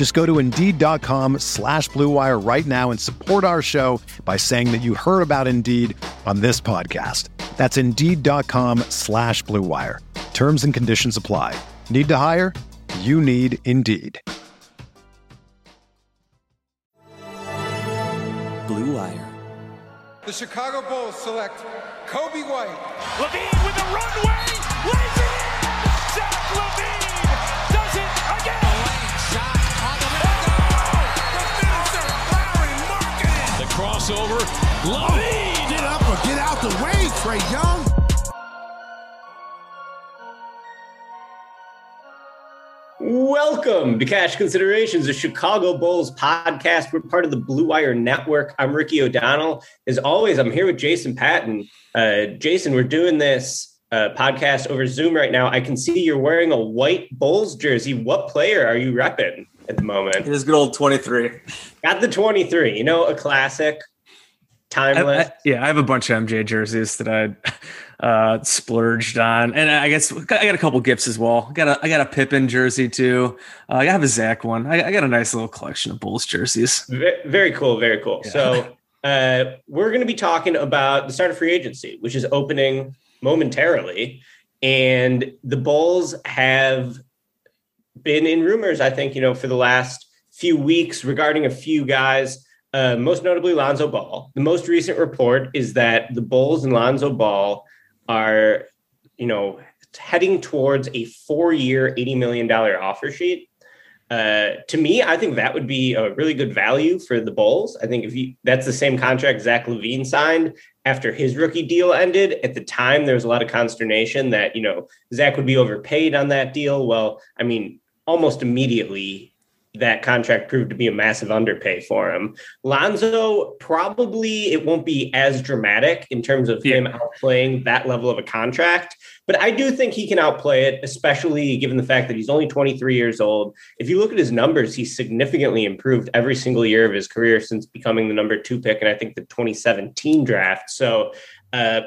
Just go to Indeed.com slash BlueWire right now and support our show by saying that you heard about Indeed on this podcast. That's Indeed.com slash BlueWire. Terms and conditions apply. Need to hire? You need Indeed. Blue Wire. The Chicago Bulls select Coby White. LaVine with a runway, lays The crossover, LaVine. Get up or get out the way, Trae Young. Welcome to Cash Considerations, a Chicago Bulls podcast. We're part of the Blue Wire Network. I'm Ricky O'Donnell. As always, I'm here with Jason Patton. Uh, Jason, we're doing this uh, podcast over Zoom right now. I can see you're wearing a white Bulls jersey. What player are you repping at the moment? It is good old 23. Got the 23, you know, a classic, timeless. I, I, yeah, I have a bunch of MJ jerseys that I uh, splurged on, and I guess I got a couple gifts as well. I got a I got a Pippen jersey too. Uh, I have a Zach one. I, I, got a nice little collection of Bulls jerseys. Very cool, very cool. Yeah. So uh, we're going to be talking about the start of free agency, which is opening momentarily, and the Bulls have been in rumors. I think you know for the last few weeks regarding a few guys. Uh, most notably Lonzo Ball. The most recent report is that the Bulls and Lonzo Ball are, you know, heading towards a four-year, eighty million dollar offer sheet. Uh, to me, I think that would be a really good value for the Bulls. I think if you that's the same contract Zach LaVine signed after his rookie deal ended. At the time, there was a lot of consternation that you know Zach would be overpaid on that deal. Well, I mean, almost immediately that contract proved to be a massive underpay for him. Lonzo, probably it won't be as dramatic in terms of yeah. him outplaying that level of a contract, but I do think he can outplay it, especially given the fact that he's only 23 years old. If you look at his numbers, he's significantly improved every single year of his career since becoming the number two pick, and I think the 2017 draft. So, uh,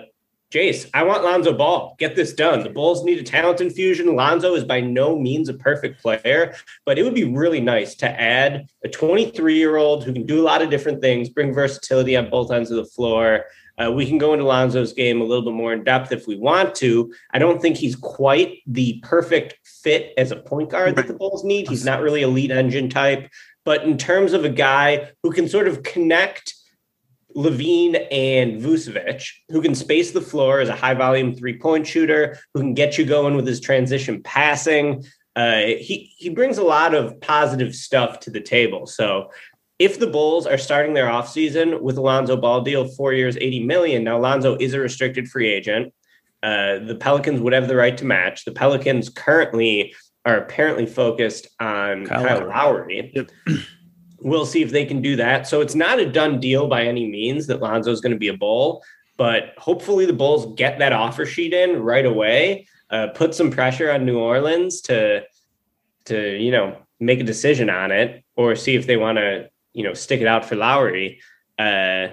Jace, I want Lonzo Ball. Get this done. The Bulls need a talent infusion. Lonzo is by no means a perfect player, but it would be really nice to add a 23 year old who can do a lot of different things, bring versatility on both ends of the floor. Uh, we can go into Lonzo's game a little bit more in depth if we want to. I don't think he's quite the perfect fit as a point guard that the Bulls need. He's not really a lead engine type, but in terms of a guy who can sort of connect LaVine and Vucevic, who can space the floor as a high volume three point shooter, who can get you going with his transition passing. Uh, he he brings a lot of positive stuff to the table. So if the Bulls are starting their offseason with Alonzo Ball deal, four years, 80 million. Now Alonzo is a restricted free agent. Uh, the Pelicans would have the right to match. The Pelicans currently are apparently focused on Kyle, Kyle Lowry. Yep. We'll see if they can do that. So it's not a done deal by any means that Lonzo is going to be a bull, but hopefully the Bulls get that offer sheet in right away, uh, put some pressure on New Orleans to to you know make a decision on it, or see if they want to you know stick it out for Lowry. Uh,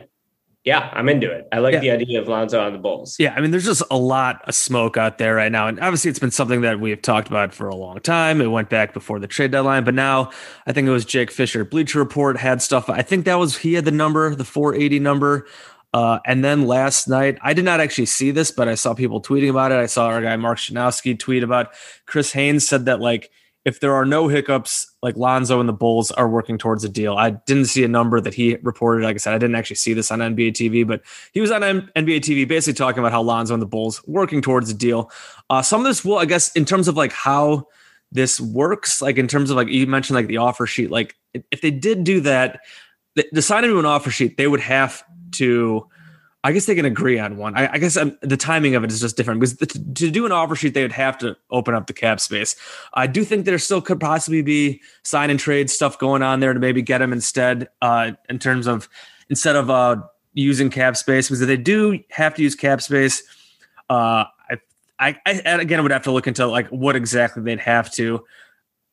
yeah, I'm into it. I like yeah. the idea of Lonzo on the Bulls. Yeah, I mean, there's just a lot of smoke out there right now, and obviously, it's been something that we've talked about for a long time. It went back before the trade deadline, but now I think it was Jake Fisher, Bleacher Report had stuff. I think that was he had the number, the 480 number. Uh, and then last night, I did not actually see this, but I saw people tweeting about it. I saw our guy Mark Schanowski tweet about Chris Haynes said that like if there are no hiccups like Lonzo and the Bulls are working towards a deal. I didn't see a number that he reported. Like I said, I didn't actually see this on NBA TV, but he was on NBA TV basically talking about how Lonzo and the Bulls working towards a deal. Uh, some of this will, I guess, in terms of like how this works, like in terms of like you mentioned, like the offer sheet, like if they did do that, the, the sign an offer sheet, they would have to I guess they can agree on one. I, I guess I'm, the timing of it is just different because the, to do an offer sheet, they would have to open up the cap space. I do think there still could possibly be sign and trade stuff going on there to maybe get them instead, uh, in terms of instead of uh, using cap space because they do have to use cap space, uh, I, I, I again would have to look into like what exactly they'd have to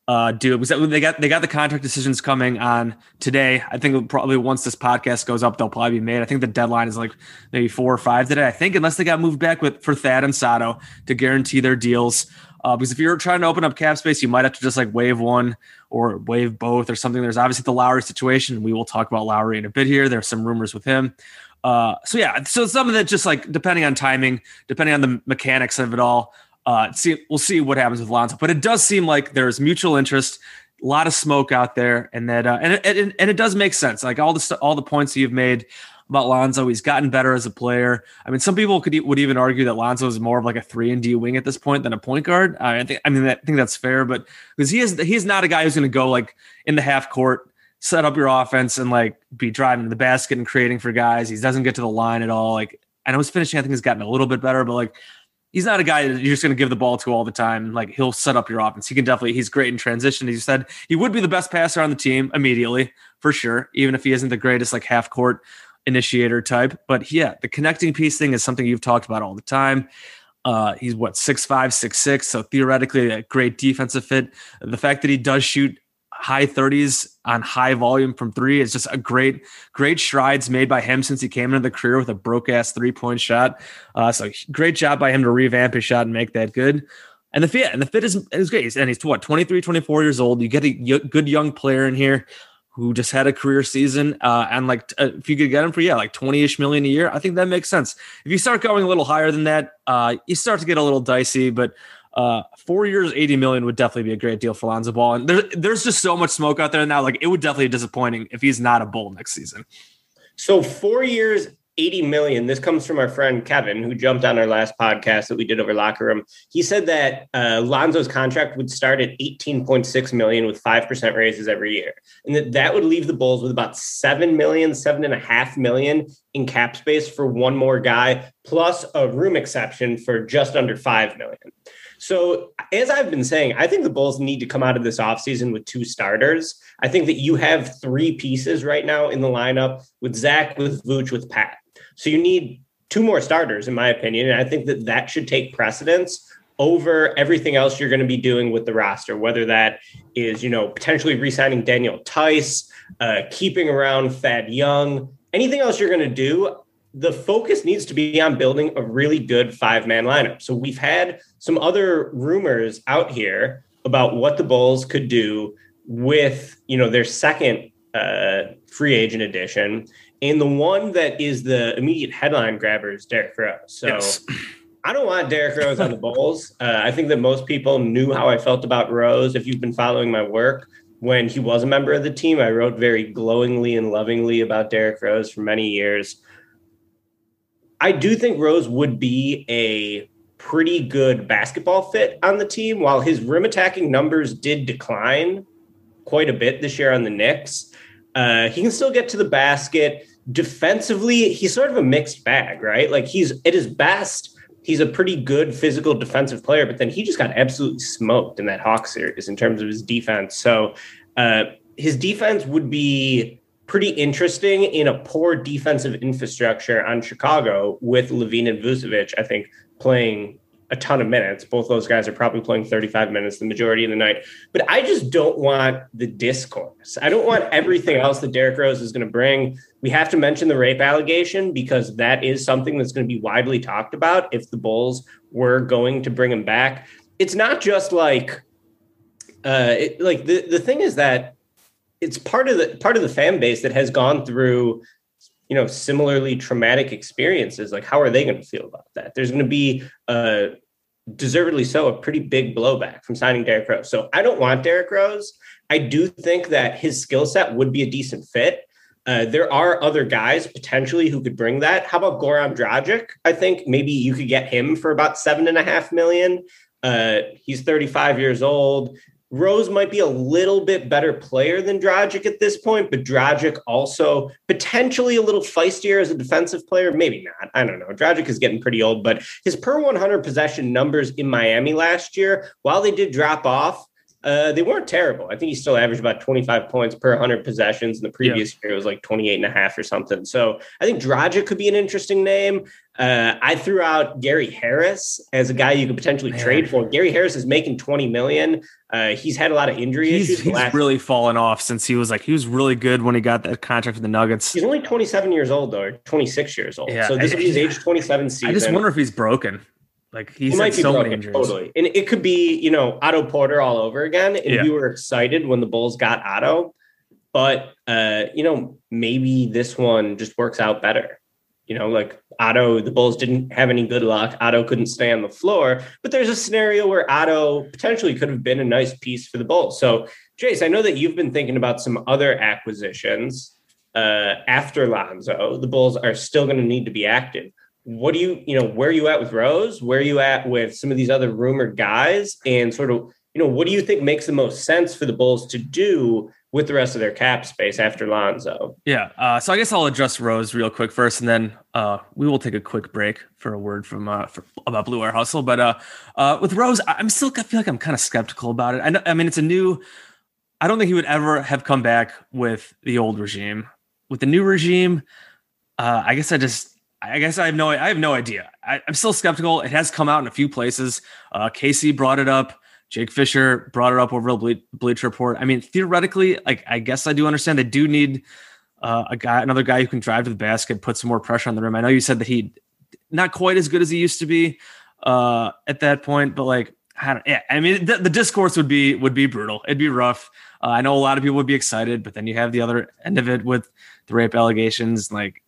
uh, do it because they got they got the contract decisions coming on today. I think probably once this podcast goes up, they'll probably be made. I think the deadline is like maybe four or five today. I think unless they got moved back with for Thad and Sato to guarantee their deals. Uh, because if you're trying to open up cap space, you might have to just like waive one or waive both or something. There's obviously the Lowry situation. We will talk about Lowry in a bit here. There's some rumors with him. Uh, so yeah, so some of that just like depending on timing, depending on the mechanics of it all, uh, see, we'll see what happens with Lonzo, but it does seem like there's mutual interest, a lot of smoke out there, and that uh, and it, and, and it does make sense. Like all the all the points you've made about Lonzo, he's gotten better as a player. I mean, some people could would even argue that Lonzo is more of like a three and D wing at this point than a point guard. I think I mean I think that's fair, but because he is he's not a guy who's going to go like in the half court set up your offense and like be driving to the basket and creating for guys. He doesn't get to the line at all. Like I know his finishing, I think, has gotten a little bit better, but like he's not a guy that you're just going to give the ball to all the time. Like he'll set up your offense. He can definitely, he's great in transition. As you said, he would be the best passer on the team immediately for sure, even if he isn't the greatest like half court initiator type. But yeah, the connecting piece thing is something you've talked about all the time. Uh, he's what six five, six six, so theoretically a great defensive fit. The fact that he does shoot high 30s on high volume from three is just a great, great strides made by him since he came into the career with a broke ass three point shot. Uh, so great job by him to revamp his shot and make that good. And the fit and the fit is, is great. And he's what 23, 24 years old. You get a good young player in here who just had a career season. Uh, and like, uh, if you could get him for, yeah, like 20 ish million a year, I think that makes sense. If you start going a little higher than that, uh, you start to get a little dicey, but uh, four years, 80 million would definitely be a great deal for Lonzo Ball. And there, there's just so much smoke out there now. Like it would definitely be disappointing if he's not a bull next season. So four years, 80 million. This comes from our friend Kevin, who jumped on our last podcast that we did over locker room. He said that uh, Lonzo's contract would start at 18.6 million with 5% raises every year. And that that would leave the Bulls with about 7 million, seven and a half million in cap space for one more guy, plus a room exception for just under 5 million. So, as I've been saying, I think the Bulls need to come out of this offseason with two starters. I think that you have three pieces right now in the lineup with Zach, with Vooch, with Pat. So, you need two more starters, in my opinion. And I think that that should take precedence over everything else you're going to be doing with the roster, whether that is, you know, potentially re signing Daniel Theis, uh, keeping around Thad Young, anything else you're going to do the focus needs to be on building a really good five man lineup. So we've had some other rumors out here about what the Bulls could do with, you know, their second uh, free agent addition, And the one that is the immediate headline grabber is Derrick Rose. So yes. I don't want Derrick Rose on the Bulls. Uh, I think that most people knew how I felt about Rose. If you've been following my work, when he was a member of the team, I wrote very glowingly and lovingly about Derrick Rose for many years. I do think Rose would be a pretty good basketball fit on the team. While his rim attacking numbers did decline quite a bit this year on the Knicks, uh, he can still get to the basket. Defensively, he's sort of a mixed bag, right? Like he's at his best, he's a pretty good physical defensive player, but then he just got absolutely smoked in that Hawk series in terms of his defense. So uh, his defense would be pretty interesting in a poor defensive infrastructure on Chicago with LaVine and Vucevic, I think, playing a ton of minutes. Both those guys are probably playing 35 minutes the majority of the night. But I just don't want the discourse. I don't want everything else that Derrick Rose is going to bring. We have to mention the rape allegation because that is something that's going to be widely talked about if the Bulls were going to bring him back. It's not just like, uh, it, like the, the thing is that it's part of the part of the fan base that has gone through you know similarly traumatic experiences like how are they going to feel about that there's going to be deservedly so a pretty big blowback from signing Derrick Rose so I don't want Derrick Rose I do think that his skill set would be a decent fit. Uh, there are other guys potentially who could bring that. How about Goran Dragic? I think maybe you could get him for about seven and a half million. Uh, he's 35 years old. Rose might be a little bit better player than Dragic at this point, but Dragic also potentially a little feistier as a defensive player. Maybe not. I don't know. Dragic is getting pretty old, but his per 100 possession numbers in Miami last year, while they did drop off, uh, they weren't terrible. I think he still averaged about 25 points per 100 possessions. In the previous yeah. year, it was like 28 and a half or something. So I think Dragic could be an interesting name. Uh, I threw out Gary Harris as a guy you could potentially Man. trade for. Gary Harris is making 20 million. Uh, he's had a lot of injury he's, issues. He's last- really fallen off since he was like, he was really good when he got that contract for the Nuggets. He's only 27 years old, though, or 26 years old. Yeah. So this is his age 27 season. I just wonder if he's broken. Like he's he might be so broken, many injuries. Totally. And it could be, you know, Otto Porter all over again. And yeah. we were excited when the Bulls got Otto. But uh, you know, maybe this one just works out better. You know, like Otto, the Bulls didn't have any good luck. Otto couldn't stay on the floor, but there's a scenario where Otto potentially could have been a nice piece for the Bulls. So, Jace, I know that you've been thinking about some other acquisitions uh, after Lonzo. The Bulls are still going to need to be active what do you, you know, where are you at with Rose? Where are you at with some of these other rumored guys? And sort of, you know, what do you think makes the most sense for the Bulls to do with the rest of their cap space after Lonzo? Yeah. Uh, so I guess I'll address Rose real quick first, and then uh, we will take a quick break for a word from uh, for, about Blue Wire Hustle. But uh, uh, with Rose, I'm still I feel like I'm kind of skeptical about it. I know, I mean, it's a new. I don't think he would ever have come back with the old regime. With the new regime, uh, I guess I just I guess I have no I have no idea. I, am still skeptical. It has come out in a few places. Uh, Casey brought it up. Jake Fisher brought it up over the Bleach Report. I mean, theoretically, like I guess I do understand they do need uh, a guy, another guy who can drive to the basket, put some more pressure on the rim. I know you said that he not quite as good as he used to be uh, at that point, but like I don't, yeah, I mean, the, the discourse would be would be brutal. It'd be rough. Uh, I know a lot of people would be excited, but then you have the other end of it with the rape allegations. Like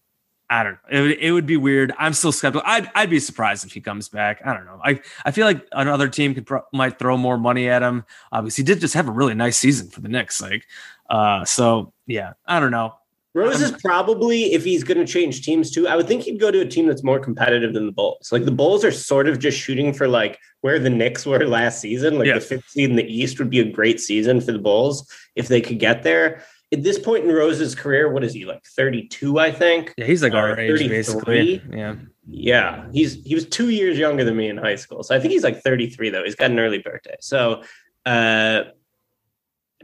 I don't know. It would, it would be weird. I'm still skeptical. I'd, I'd be surprised if he comes back. I don't know. I, I feel like another team could pro- might throw more money at him. Obviously, he did just have a really nice season for the Knicks. Like, uh, so yeah, I don't know. Rose is probably, if he's going to change teams too, I would think he'd go to a team that's more competitive than the Bulls. Like the Bulls are sort of just shooting for like where the Knicks were last season. Like yeah. the fifth seed in the East would be a great season for the Bulls if they could get there at this point in Rose's career, what is he like 32, I think? Yeah, he's like our uh, age, basically. Yeah. Yeah. He's he was two years younger than me in high school. So I think he's like 33 though. He's got an early birthday. So uh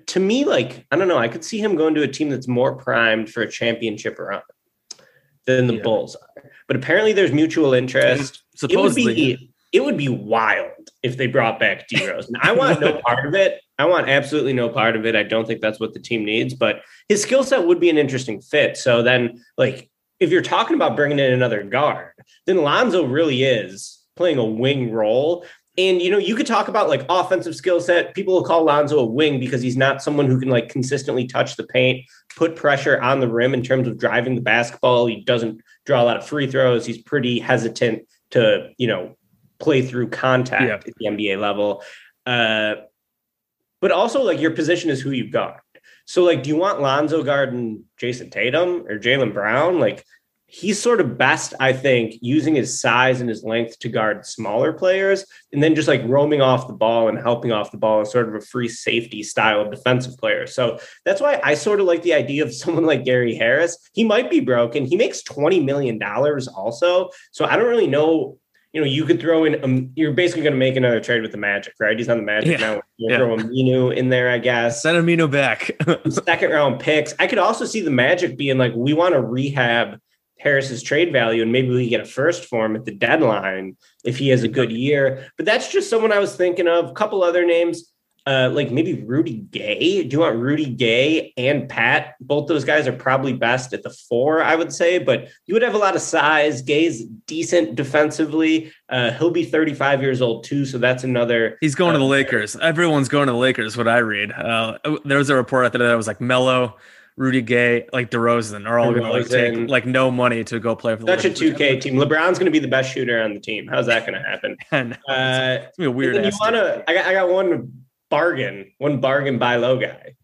to me, like, I don't know, I could see him going to a team that's more primed for a championship run than the yeah. Bulls are. But apparently there's mutual interest. Supposedly. It would be it would be wild if they brought back D Rose. And I want no part of it. I want absolutely no part of it. I don't think that's what the team needs, but his skill set would be an interesting fit. So then, like, if you're talking about bringing in another guard, then Lonzo really is playing a wing role. And you know, you could talk about like offensive skill set. People will call Lonzo a wing because he's not someone who can like consistently touch the paint, put pressure on the rim in terms of driving the basketball. He doesn't draw a lot of free throws. He's pretty hesitant to, you know, play through contact yeah. at the NBA level. Uh, but also like your position is who you guard. So like, do you want Lonzo guarding Jayson Tatum or Jaylen Brown? Like he's sort of best, I think, using his size and his length to guard smaller players and then just like roaming off the ball and helping off the ball as sort of a free safety style of defensive player. So that's why I sort of like the idea of someone like Gary Harris. He might be broken. He makes $20 million also. So I don't really know you know, you could throw in, um, you're basically going to make another trade with the Magic, right? He's on the Magic yeah. now. you yeah. throw Aminu in there, I guess. Send Aminu back. second round picks. I could also see the Magic being like, we want to rehab Harris's trade value and maybe we get a first form at the deadline if he has a good year. But that's just someone I was thinking of. A couple other names uh, like maybe Rudy Gay. Do you want Rudy Gay and Pat? Both those guys are probably best at the four, I would say, but you would have a lot of size. Gay's decent defensively. Uh, he'll be 35 years old too, so that's another. He's going uh, to the uh, Lakers. Everyone's going to the Lakers. What I read, uh, there was a report after that was like Melo. Rudy Gay, like DeRozan, are all going to like take like no money to go play for the Such Lakers. a 2K team. LeBron's going to be the best shooter on the team. How's that going to happen? uh, it's, gonna be a weird. you want to? I got I got one bargain, one bargain buy low guy.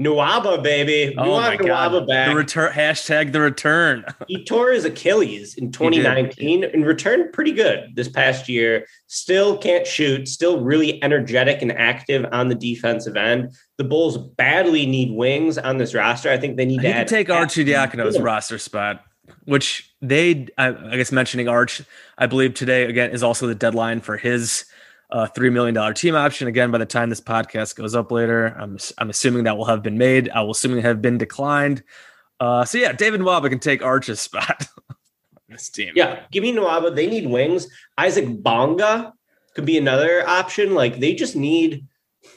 Nwaba, baby. We Oh want my god! Back. The return hashtag the return. he tore his Achilles in 2019 and returned pretty good this past year. Still can't shoot, still really energetic and active on the defensive end. The Bulls badly need wings on this roster. I think they need to can add take Archie Diacono's roster spot, which they, I, I guess, mentioning Arch, I believe today again is also the deadline for his uh, three million dollar team option. Again, by the time this podcast goes up later, I'm I'm assuming that will have been made. I will assuming it have been declined. Uh, so yeah, David Nwaba can take Arch's spot this team. Yeah, give me Nwaba. They need wings. Isaac Bonga could be another option. Like they just need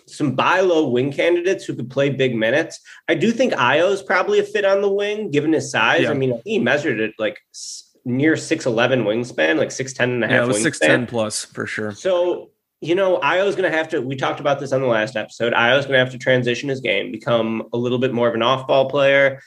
some buy low wing candidates who could play big minutes. I do think Ayo is probably a fit on the wing given his size. Yeah. I mean, he measured it like near 6'11 wingspan, like 6'10 and a half yeah, it was wingspan. six ten plus for sure. So, you know, Ayo's going to have to, we talked about this on the last episode. Ayo's going to have to transition his game, become a little bit more of an off ball player.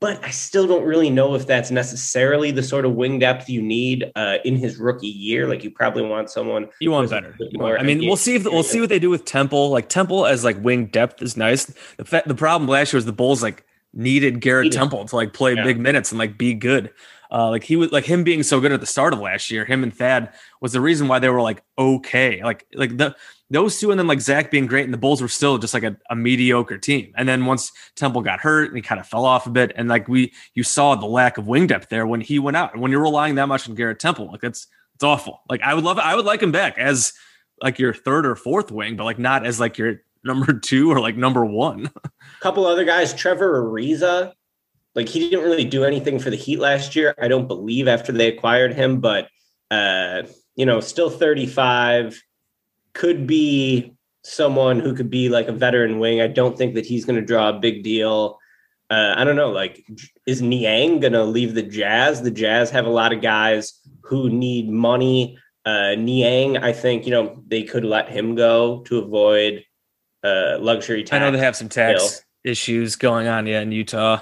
But I still don't really know if that's necessarily the sort of wing depth you need uh, in his rookie year. Like you probably want someone. You want better. more I mean, we'll see if we'll see what they do with Temple. Like Temple as like wing depth is nice. The fa- the problem last year was the Bulls like needed Garrett. Temple to like play Yeah. big minutes and like be good. Uh, like he was like him being so good at the start of last year. Him and Thad was the reason why they were like okay. Like like the those two and then like Zach being great and the Bulls were still just like a, a mediocre team. And then once Temple got hurt and he kind of fell off a bit, and like we you saw the lack of wing depth there when he went out. And when you're relying that much on Garrett Temple, like that's it's awful. Like I would love I would like him back as like your third or fourth wing, but like not as like your number two or like number one. A couple other guys, Trevor Ariza. Like he didn't really do anything for the Heat last year. I don't believe after they acquired him, but uh, you know, still 35, could be someone who could be like a veteran wing. I don't think that he's going to draw a big deal. Uh, I don't know. Like, is Niang going to leave the Jazz? The Jazz have a lot of guys who need money. Uh, Niang, I think you know they could let him go to avoid uh, luxury tax. I know they have some tax issues going on, yeah, in Utah.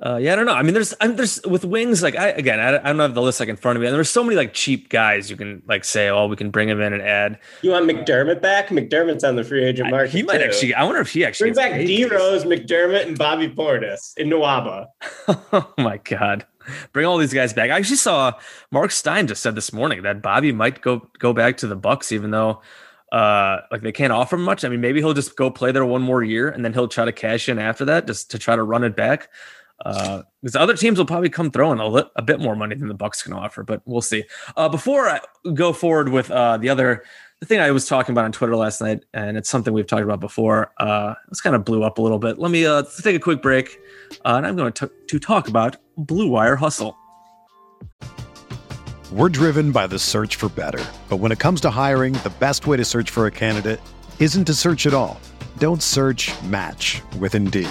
Uh, yeah, I don't know. I mean, there's, I there's with wings. Like, I again, I, I don't have the list like in front of me. And there's so many like cheap guys you can like say, oh, we can bring him in and add. You want McDermott back? McDermott's on the free agent market. he might too. actually. I wonder if he actually bring back. D Rose, McDermott, and Bobby Portis in Nwaba. oh my god, bring all these guys back. I actually saw Mark Stein just said this morning that Bobby might go go back to the Bucks, even though uh like they can't offer him much. I mean, maybe he'll just go play there one more year and then he'll try to cash in after that just to try to run it back. Uh, because other teams will probably come throwing a, li- a bit more money than the Bucks can offer, but we'll see. Uh, before I go forward with uh the other the thing I was talking about on Twitter last night, and it's something we've talked about before. Uh, it's kind of blew up a little bit. Let me uh take a quick break, uh, and I'm going to to talk about Blue Wire Hustle. We're driven by the search for better. But when it comes to hiring, the best way to search for a candidate isn't to search at all. Don't search match with Indeed.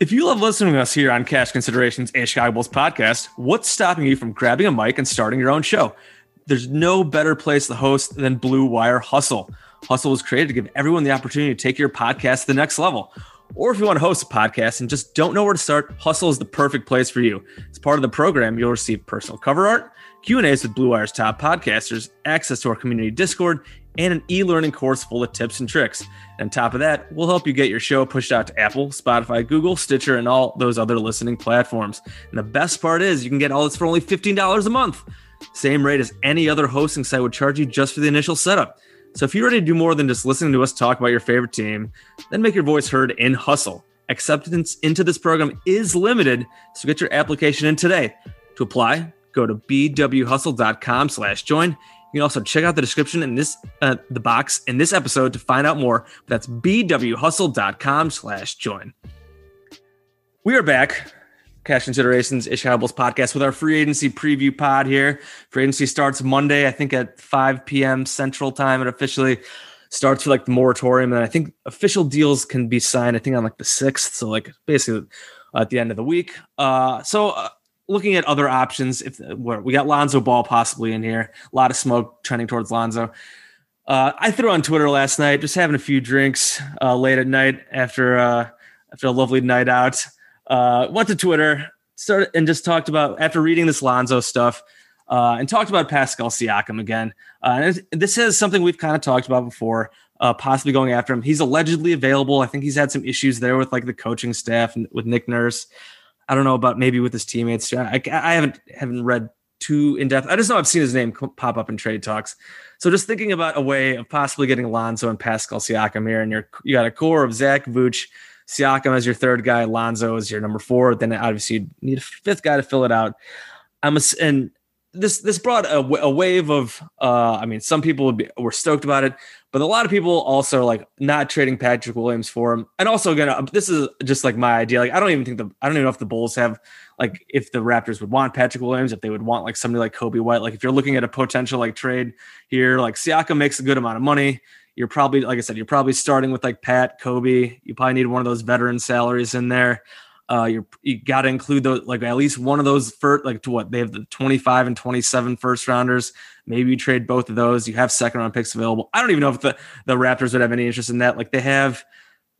If you love listening to us here on Cash Considerations, a Chicago Bulls podcast, what's stopping you from grabbing a mic and starting your own show? There's no better place to host than Blue Wire Hustle. Hustle was created to give everyone the opportunity to take your podcast to the next level. Or if you want to host a podcast and just don't know where to start, Hustle is the perfect place for you. As part of the program, you'll receive personal cover art, Q&As with Blue Wire's top podcasters, access to our community Discord, and an e-learning course full of tips and tricks. And on top of that, we'll help you get your show pushed out to Apple, Spotify, Google, Stitcher, and all those other listening platforms. And the best part is you can get all this for only $15 a month. Same rate as any other hosting site would charge you just for the initial setup. So if you're ready to do more than just listening to us talk about your favorite team, then make your voice heard in Hustle. Acceptance into this program is limited, so get your application in today. To apply, go to bwhustle.com slash join. You can also check out the description in this uh, the box in this episode to find out more. That's bwhustle.com slash join. We are back. Cash Considerations, Ish Bulls podcast with our free agency preview pod here. Free agency starts Monday, I think at 5 p.m. Central Time. It officially starts for like the moratorium. And I think official deals can be signed, I think on like the 6th. So, like basically at the end of the week. Uh, so, uh, looking at other options, if we got Lonzo Ball possibly in here, a lot of smoke trending towards Lonzo. Uh, I threw on Twitter last night, just having a few drinks uh, late at night after uh, after a lovely night out. Uh, went to Twitter, started and just talked about after reading this Lonzo stuff, uh, and talked about Pascal Siakam again. Uh, and this is something we've kind of talked about before, possibly going after him. He's allegedly available. I think he's had some issues there with like the coaching staff and with Nick Nurse. I don't know about maybe with his teammates. I, I haven't haven't read too in depth. I just know I've seen his name pop up in trade talks. So just thinking about a way of possibly getting Lonzo and Pascal Siakam here, and you're you got a core of Zach Vooch, Siakam as your third guy, Lonzo as your number four. Then obviously you need a fifth guy to fill it out. I'm a, and this this brought a, a wave of. Uh, I mean, some people be were stoked about it, but a lot of people also like not trading Patrick Williams for him. And also, gonna this is just like my idea. Like, I don't even think the I don't even know if the Bulls have like if the Raptors would want Patrick Williams, if they would want like somebody like Coby White. Like, if you're looking at a potential like trade here, like Siakam makes a good amount of money. You're probably, like I said, you're probably starting with like Pat, Coby. You probably need one of those veteran salaries in there. Uh, you're you got to include those like at least one of those first like to what they have the 25 and 27 first rounders. Maybe you trade both of those. You have second round picks available. I don't even know if the the Raptors would have any interest in that. Like they have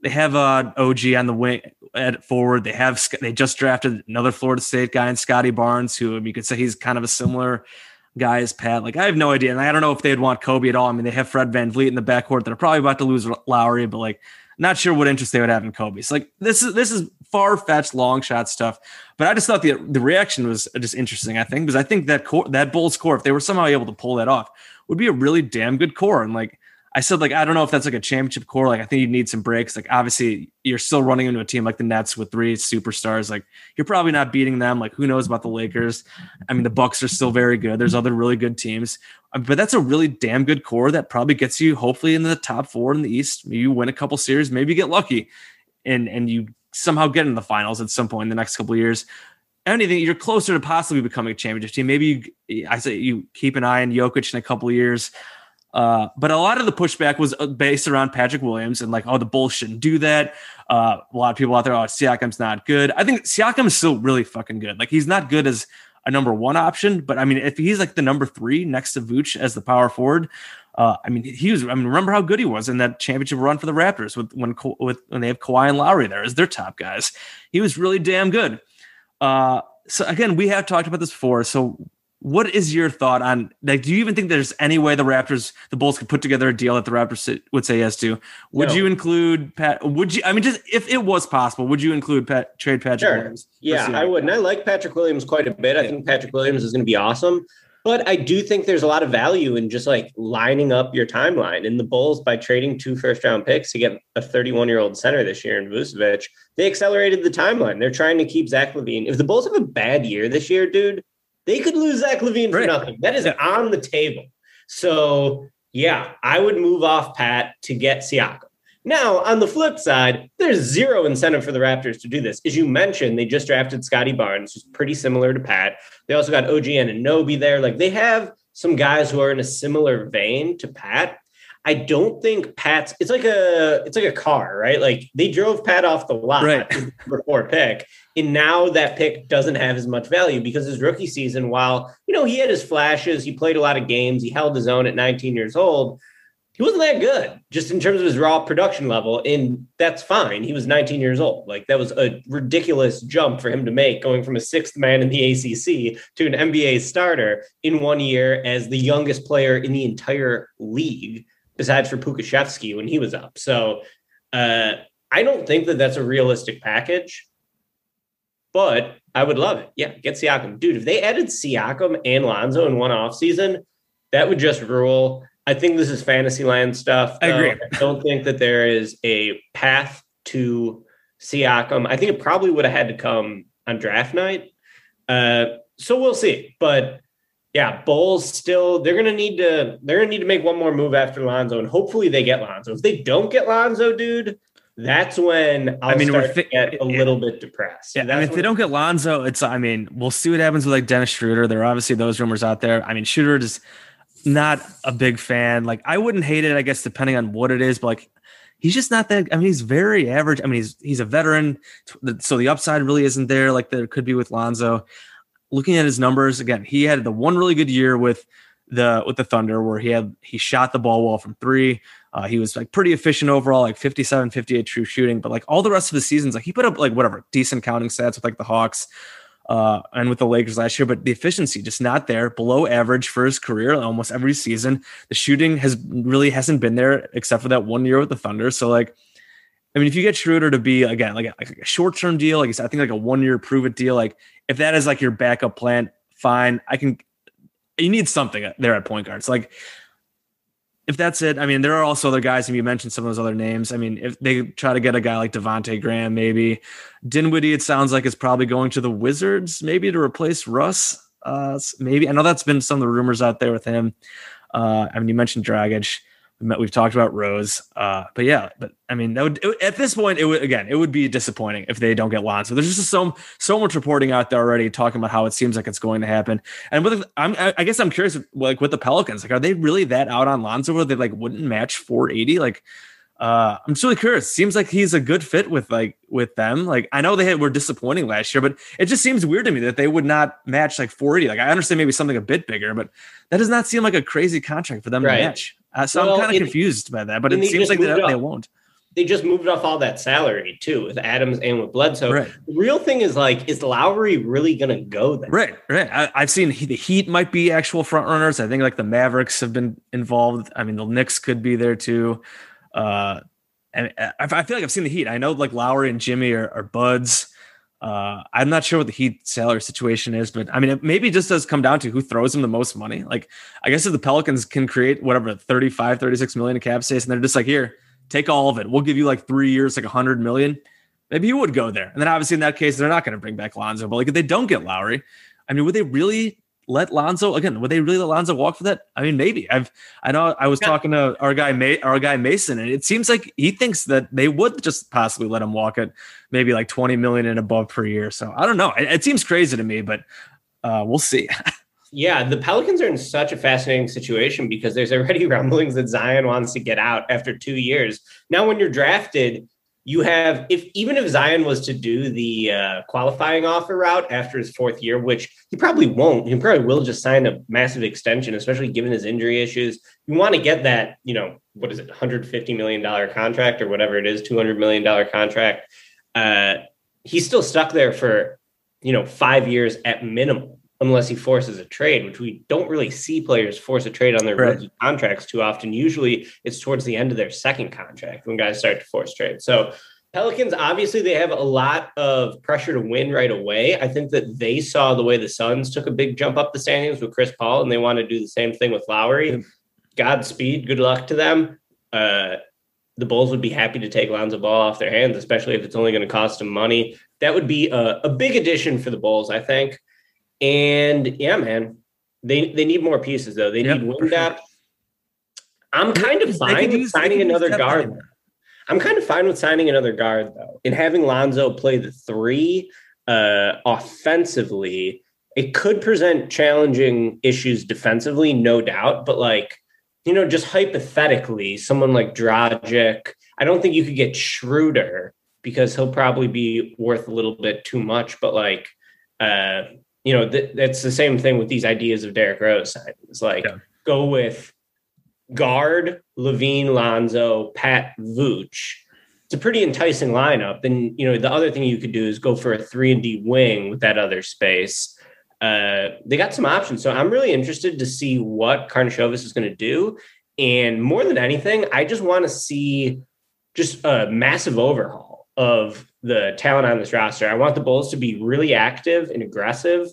they have uh OG on the wing at forward. They have they just drafted another Florida State guy in Scottie Barnes, who you could say he's kind of a similar guy as Pat. Like I have no idea, and I don't know if they'd want Coby at all. I mean, they have Fred VanVleet in the backcourt that are probably about to lose Lowry, but like not sure what interest they would have in Coby. So like this is this is far fetched long shot stuff. But I just thought the the reaction was just interesting. I think because I think that core, that Bulls core, if they were somehow able to pull that off, would be a really damn good core. And like I said, like I don't know if that's like a championship core. Like I think you need some breaks. Like obviously you're still running into a team like the Nets with three superstars. Like you're probably not beating them. Like who knows about the Lakers? I mean the Bucks are still very good. There's other really good teams, um, but that's a really damn good core that probably gets you hopefully in the top four in the East. Maybe you win a couple series. Maybe you get lucky, and and you somehow get in the finals at some point in the next couple years anything, you're closer to possibly becoming a championship team. Maybe you, I say you keep an eye on Jokic in a couple years. Uh, but a lot of the pushback was uh, based around Patrick Williams and like, oh, the Bulls shouldn't do that. Uh, a lot of people out there, oh, Siakam's not good. I think Siakam is still really fucking good. Like, he's not good as a number one option, but I mean, if he's like the number three next to Vooch as the power forward, uh, I mean, he was. I mean, remember how good he was in that championship run for the Raptors with when with when they have Kawhi and Lowry there as their top guys. He was really damn good. Uh, so again, we have talked about this before. So what is your thought on like? Do you even think there's any way the Raptors, the Bulls, could put together a deal that the Raptors would say yes to? Would no. you include Pat? Would you? I mean, just if it was possible, would you include Pat trade Patrick sure. Williams? Yeah, I would. And I like Patrick Williams quite a bit. I think Patrick Williams is going to be awesome. But I do think there's a lot of value in just like lining up your timeline. And the Bulls, by trading two first round picks to get a 31 year old center this year in Vucevic, they accelerated the timeline. They're trying to keep Zach LaVine. If the Bulls have a bad year this year, dude, they could lose Zach LaVine for right. nothing. That is yeah. on the table. So yeah, I would move off Pat to get Siakam. Now, on the flip side, there's zero incentive for the Raptors to do this. As you mentioned, they just drafted Scottie Barnes, who's pretty similar to Pat. They also got OG Anunoby there. Like they have some guys who are in a similar vein to Pat. I don't think Pat's it's like a it's like a car, right? Like they drove Pat off the lot right. before pick. And now that pick doesn't have as much value because his rookie season, while you know he had his flashes, he played a lot of games, he held his own at 19 years old. He wasn't that good, just in terms of his raw production level, and that's fine. He was 19 years old. Like that was a ridiculous jump for him to make, going from a sixth man in the ACC to an NBA starter in one year as the youngest player in the entire league besides for Pokusevski when he was up. So uh, I don't think that that's a realistic package, but I would love it. Yeah, get Siakam. Dude, if they added Siakam and Lonzo in one offseason, that would just rule. I think this is fantasy land stuff. I agree. I don't think that there is a path to Siakam. I think it probably would have had to come on draft night. Uh, so we'll see. But yeah, Bulls still they're gonna need to they're gonna need to make one more move after Lonzo, and hopefully they get Lonzo. If they don't get Lonzo, dude, that's when I'll I mean, we're start to get a little bit depressed. Yeah, I mean, if they don't get Lonzo, it's I mean, we'll see what happens with like Dennis Schroeder. There are obviously those rumors out there. I mean, Schroeder is not a big fan. Like, I wouldn't hate it, I guess, depending on what it is, but like he's just not that. I mean, he's very average. I mean, he's he's a veteran, so the upside really isn't there like there could be with Lonzo. Looking at his numbers again, he had the one really good year with the with the Thunder where he had he shot the ball well from three. Uh, he was like pretty efficient overall, like 57, 58 true shooting. But like all the rest of the seasons, like he put up like whatever decent counting stats with like the Hawks uh, and with the Lakers last year, but the efficiency just not there, below average for his career almost every season. The shooting has really hasn't been there except for that one year with the Thunder. So like, I mean, if you get Schroeder to be again like a, like a short term deal, like I think like a one year prove it deal, like if that is like your backup plan, fine. I can. You need something there at point guard. So like if that's it, I mean, there are also other guys, and you mentioned some of those other names. I mean, if they try to get a guy like Devonte Graham, maybe Dinwiddie, it sounds like is probably going to the Wizards, maybe to replace Russ. Uh, maybe I know that's been some of the rumors out there with him. Uh, I mean, you mentioned Dragic. We've talked about Rose, uh, but yeah, but I mean, that would it, at this point, it would again, it would be disappointing if they don't get Lonzo. There's just so so much reporting out there already talking about how it seems like it's going to happen. And with I'm, I guess I'm curious, like with the Pelicans, like are they really that out on Lonzo where they like wouldn't match 480? Like, uh, I'm just really curious. Seems like he's a good fit with like with them. Like I know they had, were disappointing last year, but it just seems weird to me that they would not match like 480. Like I understand maybe something a bit bigger, but that does not seem like a crazy contract for them Right. to match. Uh, so Well, I'm kind of confused by that, but it seems like they, they won't. they just moved off all that salary too with Adams and with Bledsoe. Right. The real thing is like, is Lowry really gonna go there? Right, right. I, I've seen he, the Heat might be actual front runners. I think like the Mavericks have been involved. I mean, the Knicks could be there too. Uh, and I, I feel like I've seen the Heat. I know like Lowry and Jimmy are, are buds. Uh, I'm not sure what the Heat salary situation is, but I mean, it maybe just does come down to who throws them the most money. Like, I guess if the Pelicans can create whatever 35, 36 million in cap space, and they're just like, here, take all of it. We'll give you like three years, like a hundred million. Maybe you would go there. And then obviously in that case, they're not going to bring back Lonzo. But like if they don't get Lowry, I mean, would they really let Lonzo again? Would they really let Lonzo walk for that? I mean, maybe. I've I know I was Yeah. talking to our guy May, our guy Mason, and it seems like he thinks that they would just possibly let him walk at maybe like 20 million and above per year. So I don't know. It, it seems crazy to me, but uh, we'll see. Yeah, the Pelicans are in such a fascinating situation because there's already rumblings that Zion wants to get out after two years. Now, when you're drafted, you have if even if Zion was to do the uh, qualifying offer route after his fourth year, which he probably won't, he probably will just sign a massive extension, especially given his injury issues. You want to get that, you know, what is it, 150 million dollar contract or whatever it is, 200 million dollar contract. Uh, he's still stuck there for you know five years at minimum unless he forces a trade, which we don't really see players force a trade on their Right. rookie contracts too often. Usually it's towards the end of their second contract when guys start to force trade. So Pelicans, obviously, they have a lot of pressure to win right away. I think that they saw the way the Suns took a big jump up the standings with Chris Paul, and they want to do the same thing with Lowry. Godspeed, good luck to them. Uh, the Bulls would be happy to take Lonzo Ball off their hands, especially if it's only going to cost them money. That would be a, a big addition for the Bulls, I think. And yeah, man, they they need more pieces though. They Yep, need wing sure. depth. I'm kind of fine with use- signing another guard. I'm kind of fine with signing another guard though, and having Lonzo play the three uh, offensively. It could present challenging issues defensively, no doubt, but like you know, just hypothetically, someone like Dragic, I don't think you could get Schroeder because he'll probably be worth a little bit too much. But like, uh, you know, th- that's the same thing with these ideas of Derrick Rose It's Like, Yeah. go with guard LaVine, Lonzo, Pat Vooch. It's a pretty enticing lineup. Then you know the other thing you could do is go for a three and D wing with that other space. Uh, they got some options, so I'm really interested to see what Karnisovas is going to do. And more than anything, I just want to see just a massive overhaul of the talent on this roster. I want the Bulls to be really active and aggressive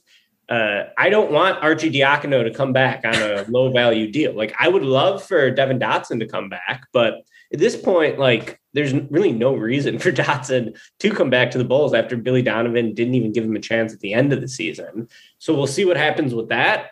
uh, I don't want Arcidiacono to come back on a low value deal. Like I would love for Devon Dotson to come back, but at this point, like there's really no reason for Dotson to come back to the Bulls after Billy Donovan didn't even give him a chance at the end of the season. So we'll see what happens with that.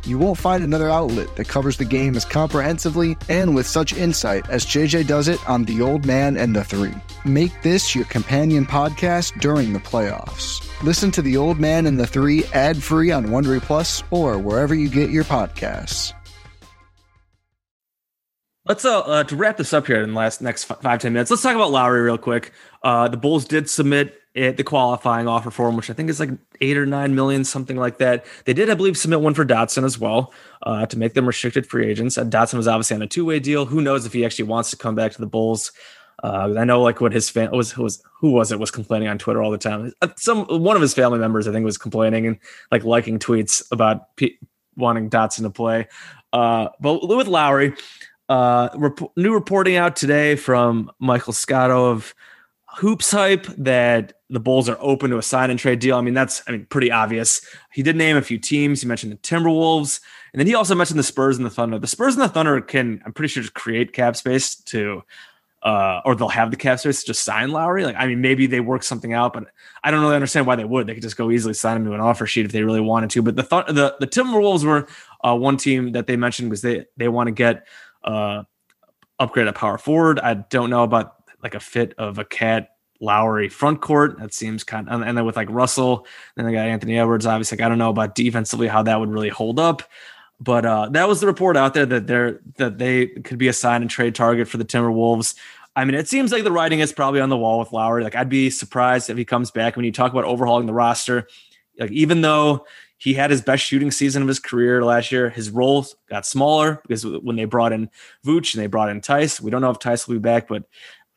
You won't find another outlet that covers the game as comprehensively and with such insight as JJ does it on The Old Man and the Three. Make this your companion podcast during the playoffs. Listen to The Old Man and the Three ad free on Wondery Plus or wherever you get your podcasts. Let's uh, uh, to wrap this up here in the last next five ten minutes. Let's talk about Lauri real quick. Uh, the Bulls did submit it, the qualifying offer for him, which I think is like eight or nine million, something like that. They did, I believe, submit one for Dotson as well uh, to make them restricted free agents. Uh, Dotson was obviously on a two way deal. Who knows if he actually wants to come back to the Bulls? Uh, I know like what his fan was was who was it was complaining on Twitter all the time. Uh, Some one of his family members I think was complaining and like liking tweets about P- wanting Dotson to play. Uh, but with Lauri, uh, rep- new reporting out today from Michael Scotto of Hoops Hype that the Bulls are open to a sign and trade deal. I mean, that's I mean pretty obvious. He did name a few teams. He mentioned the Timberwolves, and then he also mentioned the Spurs and the Thunder. The Spurs and the Thunder can, I'm pretty sure, just create cap space to, uh, or they'll have the cap space to just sign Lauri. Like, I mean, maybe they work something out, but I don't really understand why they would. They could just go easily sign him to an offer sheet if they really wanted to. But the Th- the the Timberwolves were uh, one team that they mentioned because they they want to get uh, upgrade at power forward. I don't know about like a fit of a KAT Lauri front court. That seems kind of, and then with like Russell, then they got Anthony Edwards. Obviously, like, I don't know about defensively how that would really hold up. But uh, that was the report out there that they're that they could be a sign and trade target for the Timberwolves. I mean, it seems like the writing is probably on the wall with Lauri. Like, I'd be surprised if he comes back. When you talk about overhauling the roster, like even though he had his best shooting season of his career last year, his role got smaller because when they brought in Vooch and they brought in Theis, we don't know if Theis will be back, but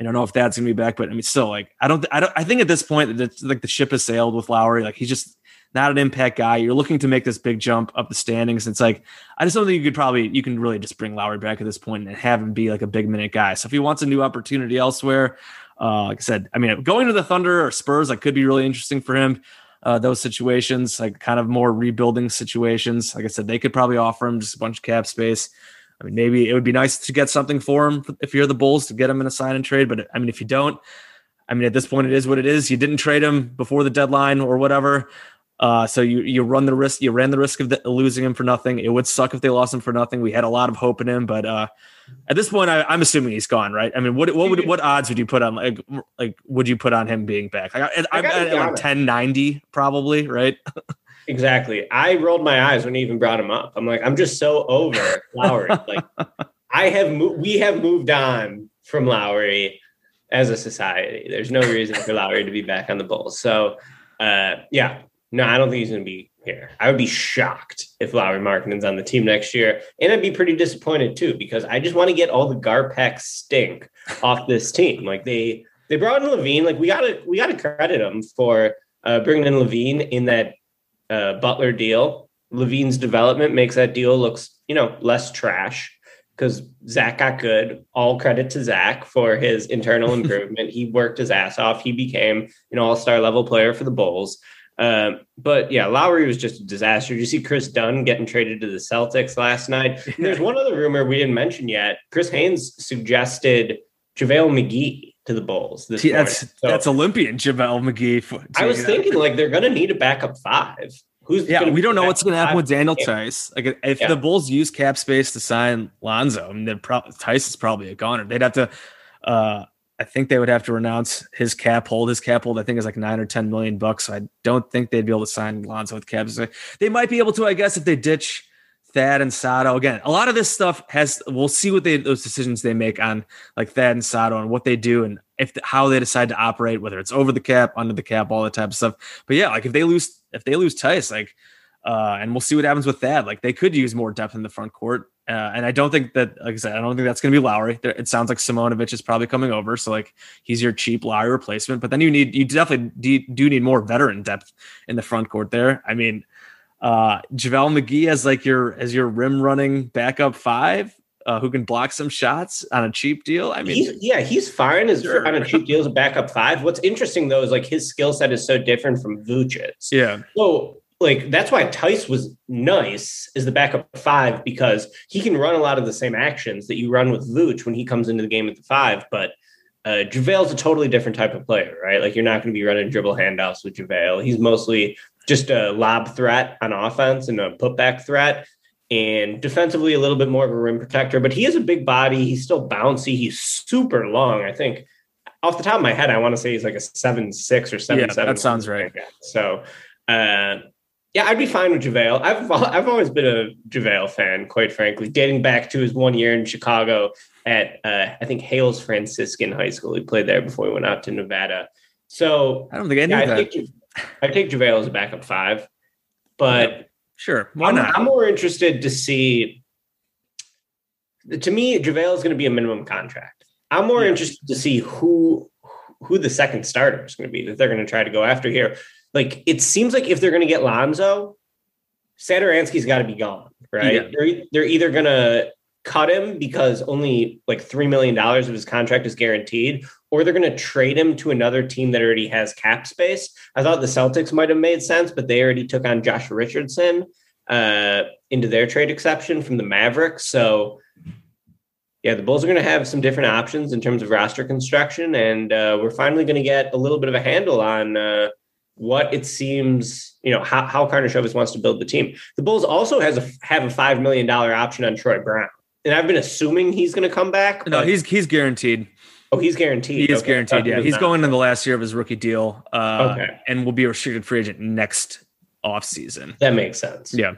I don't know if that's gonna be back. But I mean, still, like I don't, I don't, I think at this point that like the ship has sailed with Lauri. Like he's just not an impact guy. You're looking to make this big jump up the standings. It's like I just don't think you could probably you can really just bring Lauri back at this point and have him be like a big minute guy. So if he wants a new opportunity elsewhere, uh, like I said, I mean, going to the Thunder or Spurs, like could be really interesting for him. Uh, those situations, like kind of more rebuilding situations. Like I said, they could probably offer him just a bunch of cap space. I mean, maybe it would be nice to get something for him if you're the Bulls to get him in a sign and trade. But I mean, if you don't, I mean, at this point, it is what it is. You didn't trade him before the deadline or whatever. Uh, so you you run the risk. You ran the risk of the, losing him for nothing. It would suck if they lost him for nothing. We had a lot of hope in him, but uh, at this point, I, am assuming he's gone, right? I mean, what what would what odds would you put on like like would you put on him being back? Like, I, I'm at like 1090 probably, right? Exactly. I rolled my eyes when he even brought him up. I'm like, I'm just so over Lauri. like, I have mo- we have moved on from Lauri as a society. There's no reason for Lauri to be back on the Bulls. So, uh, yeah, no, I don't think he's going to be here. I would be shocked if Lauri Markkanen's on the team next year, and I'd be pretty disappointed too because I just want to get all the GarPax stink off this team. Like they they brought in LaVine. Like we gotta we gotta credit them for uh, bringing in LaVine in that uh, Butler deal. LaVine's development makes that deal looks, you know, less trash because Zach got good. All credit to Zach for his internal improvement. he worked his ass off. He became an all-star level player for the Bulls. Um, but yeah, Lowry was just a disaster. Did you see Kris Dunn getting traded to the Celtics last night? And there's one other rumor we didn't mention yet. Chris Haynes suggested JaVale McGee to the Bulls. See, that's so, that's Olympian JaVale McGee. I was thinking like they're gonna need a backup five. Who's yeah? We don't know what's gonna happen with Daniel Theis. Like if yeah. the Bulls use cap space to sign Lonzo, I mean, pro- Theis is probably a goner. They'd have to uh I think they would have to renounce his cap hold. His cap hold, I think, is like nine or ten million bucks. So I don't think they'd be able to sign Lonzo with caps. They might be able to, I guess, if they ditch Thad and Sato. Again, a lot of this stuff has. We'll see what they those decisions they make on like Thad and Sato and what they do and if how they decide to operate, whether it's over the cap, under the cap, all that type of stuff. But yeah, like if they lose, if they lose Theis, like, uh, and we'll see what happens with that. Like they could use more depth in the front court. Uh, and I don't think that, like I said, I don't think that's going to be Lauri. It sounds like Simonovic is probably coming over, so like he's your cheap Lauri replacement. But then you need, you definitely do need more veteran depth in the front court there. I mean, uh, JaVale McGee as like your as your rim running backup five, uh, who can block some shots on a cheap deal. I mean, he's, yeah, he's fine as sure. on a cheap deal as a backup five. What's interesting though is like his skill set is so different from Vooch's. Yeah. So like that's why Theis was nice as the backup five because he can run a lot of the same actions that you run with Vooch when he comes into the game at the five, but. Uh, JaVale's a totally different type of player, right? Like you're not going to be running dribble handoffs with JaVale. He's mostly just a lob threat on offense and a putback threat and defensively a little bit more of a rim protector, but he has a big body. He's still bouncy. He's super long. I think off the top of my head, I want to say he's like a seven six or seven yeah, seven. That sounds right. So, uh, yeah, I'd be fine with JaVale. I've I've always been a JaVale fan, quite frankly, dating back to his one year in Chicago at uh, I think Hales Franciscan High School. He played there before he went out to Nevada. So I don't think I knew yeah, that. I take, I take JaVale as a backup five, but. Yeah Sure. Why I'm, not? I'm more interested to see. To me, JaVale is going to be a minimum contract. I'm more yeah. interested to see who who the second starter is going to be that they're going to try to go after here. Like it seems like if they're going to get Lonzo, Satoransky's got to be gone, right? They're, they're either going to cut him because only like $3 million of his contract is guaranteed, or they're going to trade him to another team that already has cap space. I thought the Celtics might have made sense, but they already took on Josh Richardson uh, into their trade exception from the Mavericks. So, yeah, the Bulls are going to have some different options in terms of roster construction, and uh, we're finally going to get a little bit of a handle on uh, what it seems, you know, how, how Karnisovas wants to build the team. The Bulls also has a have a five million dollar option on Troy Brown, and I've been assuming he's going to come back. No, he's he's guaranteed. Oh, he's guaranteed. He is okay. guaranteed. Yeah, he he's going in the last year of his rookie deal. Uh, okay, and will be a restricted free agent next off season. That makes sense. Yeah.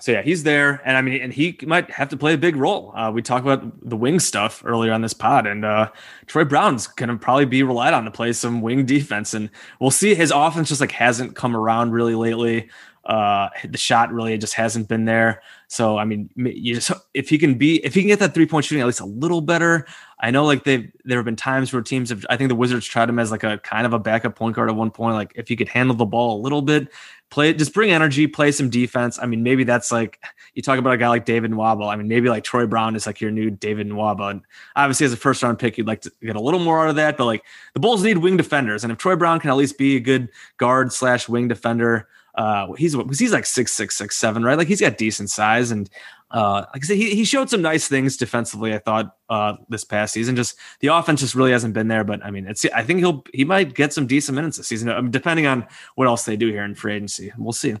So yeah, he's there, and I mean, and he might have to play a big role. Uh, we talked about the wing stuff earlier on this pod, and uh, Troy Brown's to probably be relied on to play some wing defense, and we'll see. His offense just like hasn't come around really lately. Uh, the shot really just hasn't been there. So I mean, you just if he can be if he can get that three point shooting at least a little better. I know like they've there have been times where teams have I think the Wizards tried him as like a kind of a backup point guard at one point. Like if he could handle the ball a little bit, play just bring energy, play some defense. I mean, maybe that's like you talk about a guy like David Nwaba. I mean, maybe like Troy Brown is like your new David Nwaba. And obviously, as a first round pick, you'd like to get a little more out of that. But like the Bulls need wing defenders, and if Troy Brown can at least be a good guard slash wing defender uh, he's he's like six six six seven, right? Like he's got decent size, and uh, like I said, he, he showed some nice things defensively. I thought uh, this past season, just the offense just really hasn't been there. But I mean, it's I think he'll he might get some decent minutes this season, I mean, depending on what else they do here in free agency. We'll see.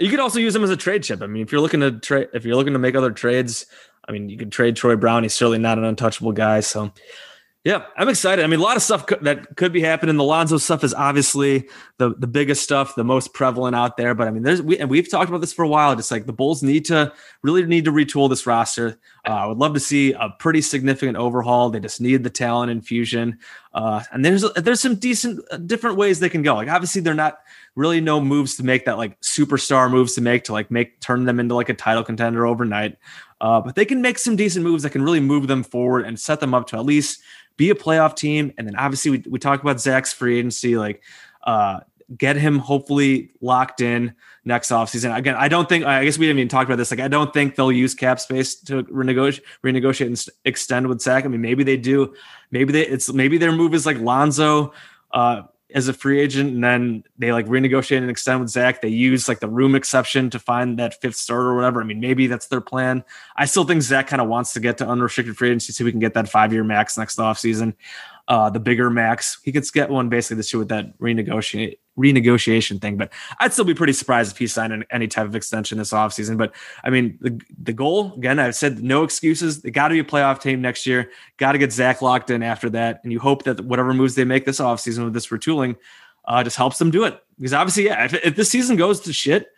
You could also use him as a trade chip. I mean, if you're looking to trade, if you're looking to make other trades, I mean, you could trade Troy Brown. He's certainly not an untouchable guy. So yeah, I'm excited. I mean, a lot of stuff co- that could be happening. The Lonzo stuff is obviously the the biggest stuff, the most prevalent out there. But I mean, there's we and we've talked about this for a while. Just like the Bulls need to really need to retool this roster. Uh, I would love to see a pretty significant overhaul. They just need the talent infusion. Uh, and there's there's some decent uh, different ways they can go. Like obviously, they're not really no moves to make that like superstar moves to make to like make turn them into like a title contender overnight. Uh, but they can make some decent moves that can really move them forward and set them up to at least be a playoff team. And then obviously we, we talk about Zach's free agency, like uh, get him hopefully locked in next offseason. Again, I don't think I guess we didn't even talk about this. Like I don't think they'll use cap space to renegotiate renegotiate and extend with Zach. I mean, maybe they do. Maybe they it's maybe their move is like Lonzo. Uh, as a free agent, and then they like renegotiate and extend with Zach. They use like the room exception to find that fifth starter or whatever. I mean, maybe that's their plan. I still think Zach kind of wants to get to unrestricted free agency so we can get that five year max next offseason. Uh, the bigger max, he could get one basically this year with that renegotiate renegotiation thing. But I'd still be pretty surprised if he signed any type of extension this offseason. But I mean, the the goal again, I've said no excuses. They got to be a playoff team next year. Got to get Zach locked in after that, and you hope that whatever moves they make this offseason with this retooling uh, just helps them do it. Because obviously, yeah, if, if this season goes to shit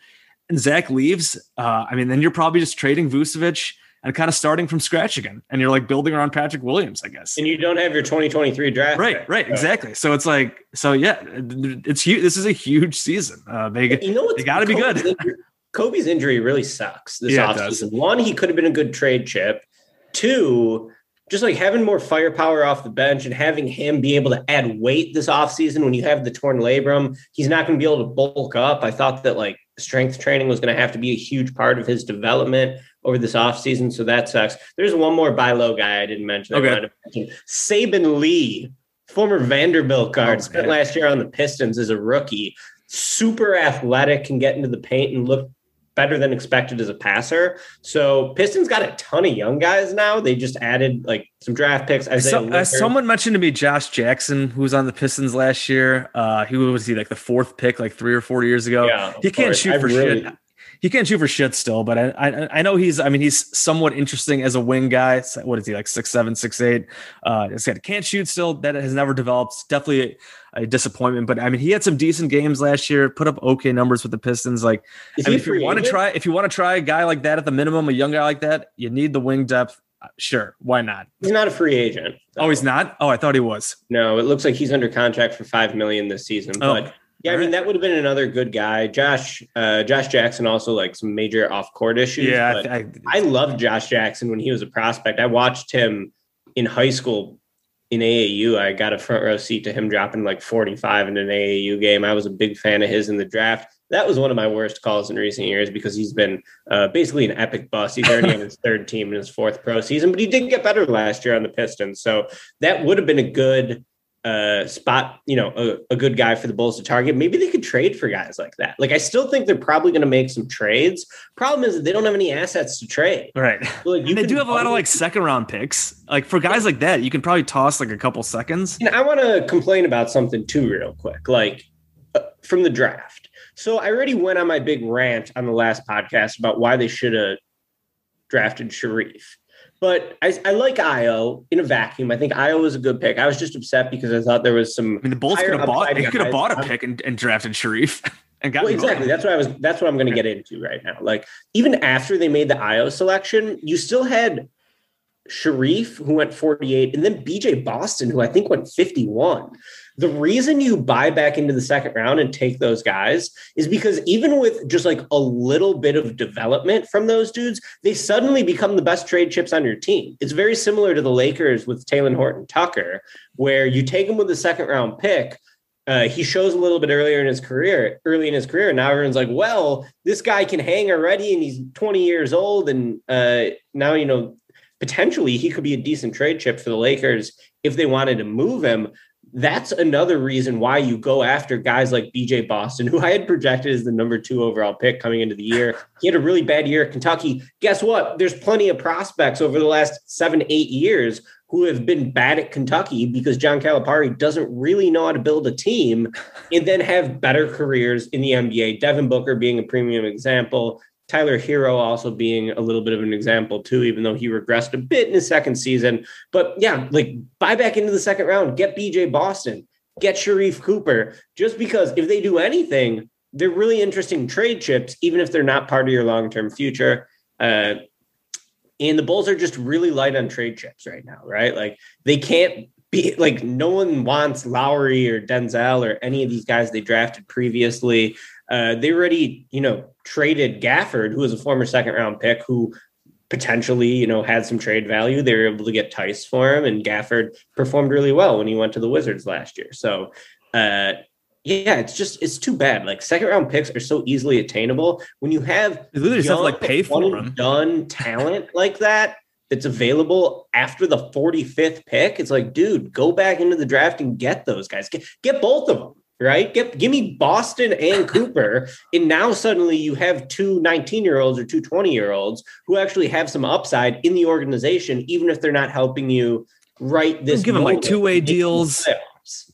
and Zach leaves, uh, I mean, then you're probably just trading Vucevic and kind of starting from scratch again. And you're like building around Patrick Williams, I guess. And you don't have your 2023 draft. Right, pick, right, so. exactly. So it's like, so yeah, it's huge. This is a huge season. Uh, they, You know they got to be good. Injury, Coby's injury really sucks this Yeah, offseason. One, he could have been a good trade chip. Two, just like having more firepower off the bench and having him be able to add weight this offseason when you have the torn labrum, he's not going to be able to bulk up. I thought that like strength training was going to have to be a huge part of his development over this offseason. So that sucks. There's one more buy low guy I didn't mention. I Okay. mention. Saben Lee, former Vanderbilt guard, Oh, spent last year on the Pistons as a rookie. Super athletic, can get into the paint and look better than expected as a passer. So Pistons got a ton of young guys now. They just added like some draft picks. So, uh, someone mentioned to me Josh Jackson, who was on the Pistons last year. Uh, he was he like the fourth pick, like three or four years ago. Yeah, he can't course. shoot I for really- shit. He can't shoot for shit still, but I, I I know he's. I mean, he's somewhat interesting as a wing guy. What is he like six seven, six eight? Uh, said can't shoot still. That has never developed. Definitely a, a disappointment. But I mean, he had some decent games last year. Put up okay numbers with the Pistons. Like I mean, if you want to try, if you want to try a guy like that at the minimum, a young guy like that, you need the wing depth. Uh, Sure, why not? He's not a free agent. Oh, he's not. Oh, I thought he was. No, it looks like he's under contract for five million this season. Oh, But yeah, I mean right. that would have been another good guy. Josh, uh, Josh Jackson also like some major off court issues. Yeah, but I, I, I loved Josh Jackson when he was a prospect. I watched him in high school in AAU. I got a front row seat to him dropping like 45 in an AAU game. I was a big fan of his in the draft. That was one of my worst calls in recent years because he's been uh, basically an epic bust. He's already on his third team in his fourth pro season, but he did get better last year on the Pistons. So that would have been a good uh, spot, you know, a, a good guy for the Bulls to target. Maybe they could trade for guys like that. Like, I still think they're probably going to make some trades. Problem is that they don't have any assets to trade. right. Like, And they do have a lot of like second round picks. Like for guys like that, you can probably toss like a couple seconds. And I want to complain about something too, real quick, like uh, from the draft. So I already went on my big rant on the last podcast about why they should have drafted Sharife. But I, I like Ayo in a vacuum. I think Ayo was a good pick. I was just upset because I thought there was some. I mean, the Bulls could have bought. They could have bought a pick and, and drafted Sharife and got Well, exactly. That's what I was. That's what I'm going to get into right now. Like even after they made the Ayo selection, you still had Sharife who went 48, and then BJ Boston who I think went 51. The reason you buy back into the second round and take those guys is because even with just like a little bit of development from those dudes, they suddenly become the best trade chips on your team. It's very similar to the Lakers with Talen Horton Tucker, where you take him with the second round pick, uh, he shows a little bit earlier in his career, early in his career. And now everyone's like, well, this guy can hang already and he's 20 years old. And uh, now, you know, potentially he could be a decent trade chip for the Lakers if they wanted to move him. That's another reason why you go after guys like BJ Boston, who I had projected as the number two overall pick coming into the year. He had a really bad year at Kentucky. Guess what? There's plenty of prospects over the last seven, eight years who have been bad at Kentucky because John Calipari doesn't really know how to build a team and then have better careers in the NBA. Devin Booker being a premium example. Tyler Herro also being a little bit of an example too, even though he regressed a bit in his second season. But yeah, like buy back into the second round, get BJ Boston, get Sharife Cooper, just because if they do anything, they're really interesting trade chips, even if they're not part of your long term future. Uh, and the Bulls are just really light on trade chips right now, right? Like they can't be like no one wants Lauri or Denzel or any of these guys they drafted previously. Uh, they already, you know, traded Gafford, who was a former second round pick, who potentially, you know, had some trade value. They were able to get Theis for him, and Gafford performed really well when he went to the Wizards last year. So, uh, yeah, it's just it's too bad. Like second round picks are so easily attainable when you have You literally just like, pay for them. done talent like that that's available after the 45th pick. It's like, dude, go back into the draft and get those guys. Get, get both of them, right? Get give me Boston and Cooper. And now suddenly you have two 19 year olds or two 20 year olds who actually have some upside in the organization, even if they're not helping you right this. Give them like two-way deals.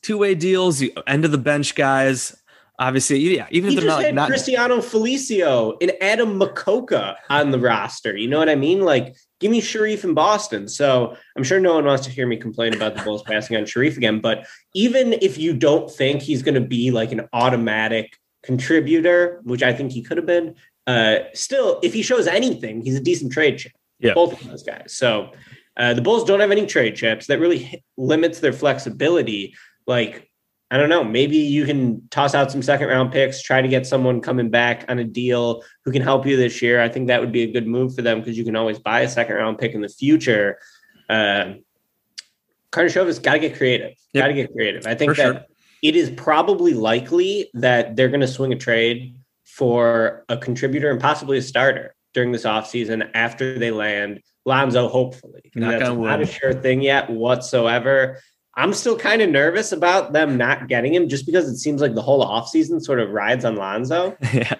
two way deals, you end of the bench guys. obviously, yeah, even He if they're not, had not Cristiano Felicio and Adam Mokoka on the roster. You know what I mean? Like, give me Sharife in Boston. So I'm sure no one wants to hear me complain about the Bulls passing on Sharife again. But even if you don't think he's going to be like an automatic contributor, which I think he could have been, uh, still, if he shows anything, he's a decent trade chip. Yeah. Both of those guys. So uh, the Bulls don't have any trade chips. That really limits their flexibility. Like, I don't know. Maybe you can toss out some second round picks, try to get someone coming back on a deal who can help you this year. I think that would be a good move for them because you can always buy a second round pick in the future. Uh, Karnisovas's got to get creative. Yep. Got to get creative. I think For that sure. it is probably likely that they're going to swing a trade for a contributor and possibly a starter during this offseason after they land Lonzo, hopefully. Knock that's not a sure thing yet whatsoever. I'm still kind of nervous about them not getting him just because it seems like the whole offseason sort of rides on Lonzo. yeah.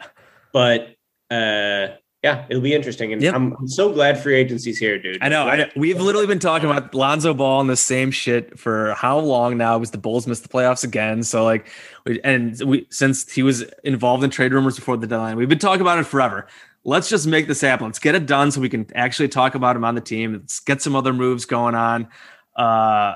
But uh, yeah, it'll be interesting. And Yep. I'm, I'm so glad free agency's here, dude. I know. I know. We've literally been talking about Lonzo Ball and the same shit for how long now? Because the Bulls missed the playoffs again. So like, and we since he was involved in trade rumors before the deadline, we've been talking about it forever. Let's just make this happen. Let's get it done so we can actually talk about him on the team. Let's get some other moves going on. Uh,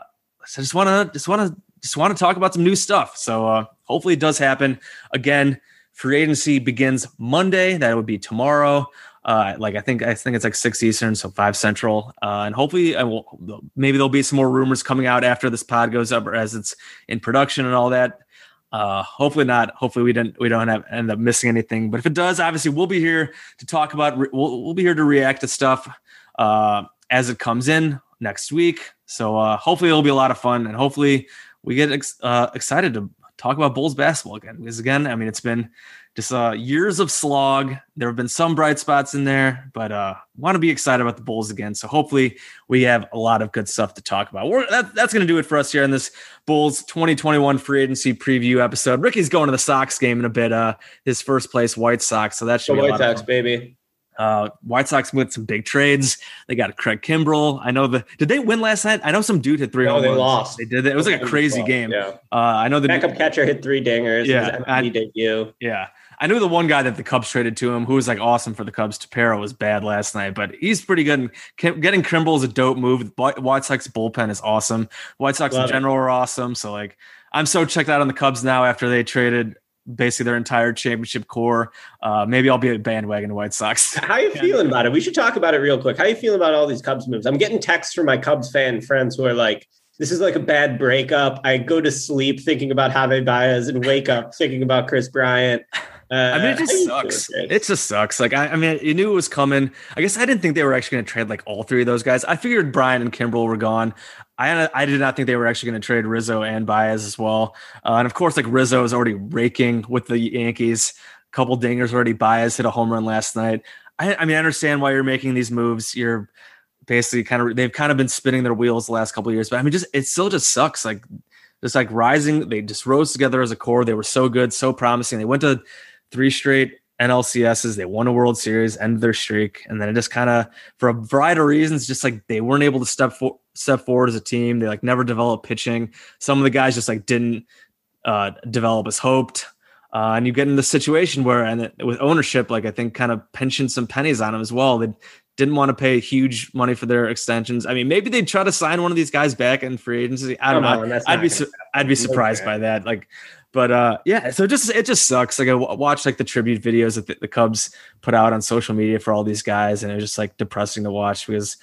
I just want to just want to just want to talk about some new stuff. So uh, hopefully it does happen. Again, free agency begins Monday. That would be tomorrow. Uh, like I think I think it's like six Eastern, so five Central, uh, and hopefully I will. Maybe there'll be some more rumors coming out after this pod goes up, or as it's in production and all that. Uh, hopefully not. Hopefully we didn't we don't have end up missing anything. But if it does, obviously we'll be here to talk about. We'll, we'll be here to react to stuff uh, as it comes in next week. So uh, hopefully it'll be a lot of fun, and hopefully we get ex- uh, excited to talk about Bulls basketball again. Because again, I mean, it's been just uh, years of slog. There have been some bright spots in there, but uh, want to be excited about the Bulls again. So hopefully we have a lot of good stuff to talk about. We're, that, that's going to do it for us here in this Bulls 2021 free agency preview episode. Ricky's going to the Sox game in a bit. Uh, his first place White Sox, so that should So be a White Sox, baby. Uh, White Sox with some big trades. They got Craig Kimbrel. I know the. Did they win last night? I know some dude hit three. No, they lost. They did. It was like a crazy game. Yeah. Uh, I know the Backup catcher hit three dingers. Yeah, I- debut. Yeah. I knew the one guy that the Cubs traded to him who was like awesome for the Cubs. Tepera was bad last night, but he's pretty good. And getting Kimbrel is a dope move. White Sox bullpen is awesome. White Sox Love in it. general are awesome. So like, I'm so checked out on the Cubs now after they traded basically their entire championship core. Uh, maybe I'll be a bandwagon White Sox. How are you feeling about it? We should talk about it real quick. How are you feeling about all these Cubs moves? I'm getting texts from my Cubs fan friends who are like, "This is like a bad breakup." I go to sleep thinking about Javi Baez and wake up thinking about Kris Bryant. Uh, I mean, it just sucks. It just sucks. Like, I, I mean, you knew it was coming. I guess I didn't think they were actually going to trade like all three of those guys. I figured Brian and Kimbrel were gone. I I did not think they were actually going to trade Rizzo and Baez as well. Uh, and of course, like Rizzo is already raking with the Yankees. A couple dingers already. Baez hit a home run last night. I, I mean, I understand why you're making these moves. You're basically kind of they've kind of been spinning their wheels the last couple of years, but I mean, just it still just sucks. Like just like rising, they just rose together as a core. They were so good, so promising. They went to three straight NLCSs. They won a World Series, ended their streak, and then it just kind of, for a variety of reasons, just like they weren't able to step for, step forward as a team. They like never developed pitching. Some of the guys just like didn't uh, develop as hoped. Uh, and you get in the situation where, and it- with ownership, like I think, kind of pensioned some pennies on them as well. They didn't want to pay huge money for their extensions. I mean, maybe they'd try to sign one of these guys back in free agency. I don't know. I'd be su- I'd be surprised by that. Like, but uh, yeah. So just it just sucks. Like I w- watched like the tribute videos that the, Cubs put out on social media for all these guys, and it was just like depressing to watch because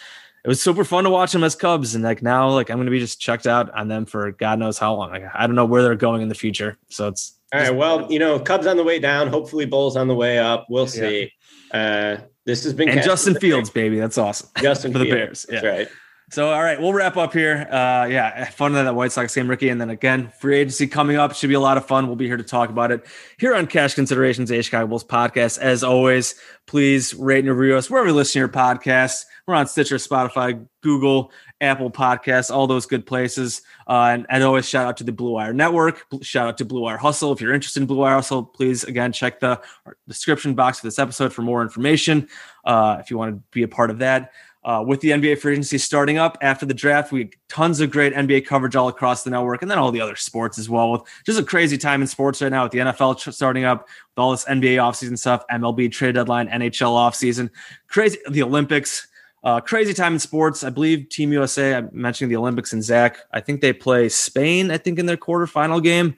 it was super fun to watch them as Cubs, and like now, like I'm gonna be just checked out on them for God knows how long. Like I don't know where they're going in the future. So it's All right. Well, you know, Cubs on the way down. Hopefully, Bulls on the way up. We'll Yeah. see. Uh, this has been and Justin Fields, baby, that's awesome. Justin for the Fields. Bears, That's right. So, all right, we'll wrap up here. Uh, yeah, fun that White Sox game, Ricky. And then again, free agency coming up. Should be a lot of fun. We'll be here to talk about it here on Cash Considerations, A Chicago Bulls podcast. As always, please rate and review us wherever you listen to your podcasts. We're on Stitcher, Spotify, Google, Apple Podcasts, all those good places. Uh, and, and always shout out to the Blue Wire Network. Shout out to Blue Wire Hustle. If you're interested in Blue Wire Hustle, please again check the description box for this episode for more information. Uh, if you want to be a part of that. Uh, with the NBA free agency starting up after the draft. We tons of great NBA coverage all across the network, and then all the other sports as well. With just a crazy time in sports right now with the NFL starting up, with all this NBA offseason stuff, MLB trade deadline, NHL offseason, crazy the Olympics. Uh, crazy time in sports. I believe Team USA. I'm mentioning the Olympics and Zach. I think they play Spain. I think in their quarterfinal game.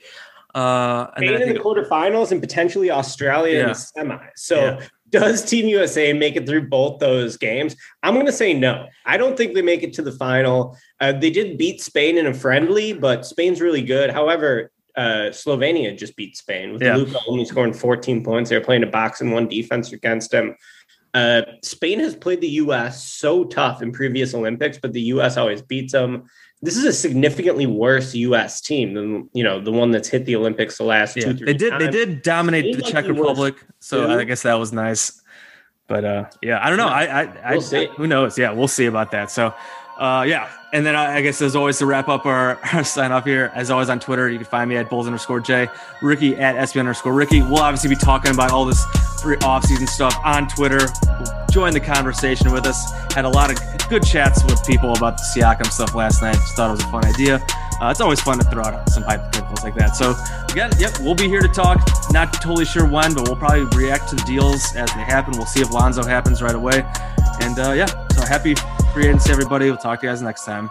Uh, and Spain in the quarterfinals and potentially Australia yeah. in the semis. So yeah does Team USA make it through both those games? I'm going to say no. I don't think they make it to the final. Uh, they did beat Spain in a friendly, but Spain's really good. However, uh, Slovenia just beat Spain with yeah. Luka only scoring 14 points. They were playing a box and one defense against him. Uh, Spain has played the U.S. so tough in previous Olympics, but the U.S. always beats them this is a significantly worse U.S. team than you know the one that's hit the Olympics the last yeah, two. Three they did. Times. They did dominate the Czech Republic, so I guess that was nice. But uh, yeah, I don't know. Yeah, I, I, we'll I, see. who knows? Yeah, we'll see about that. So, uh, yeah, and then I, I guess as always to wrap up our, our, sign off here, as always on Twitter, you can find me at Bulls underscore J, Ricky at SB underscore Ricky. We'll obviously be talking about all this free offseason stuff on Twitter. Join the conversation with us. Had a lot of good chats with people about the Siakam stuff last night. Just thought it was a fun idea. Uh, it's always fun to throw out some hypotheticals like that. So again, yep, we'll be here to talk. Not totally sure when, but we'll probably react to the deals as they happen. We'll see if Lonzo happens right away. And uh, yeah, so happy free agency, everybody. We'll talk to you guys next time.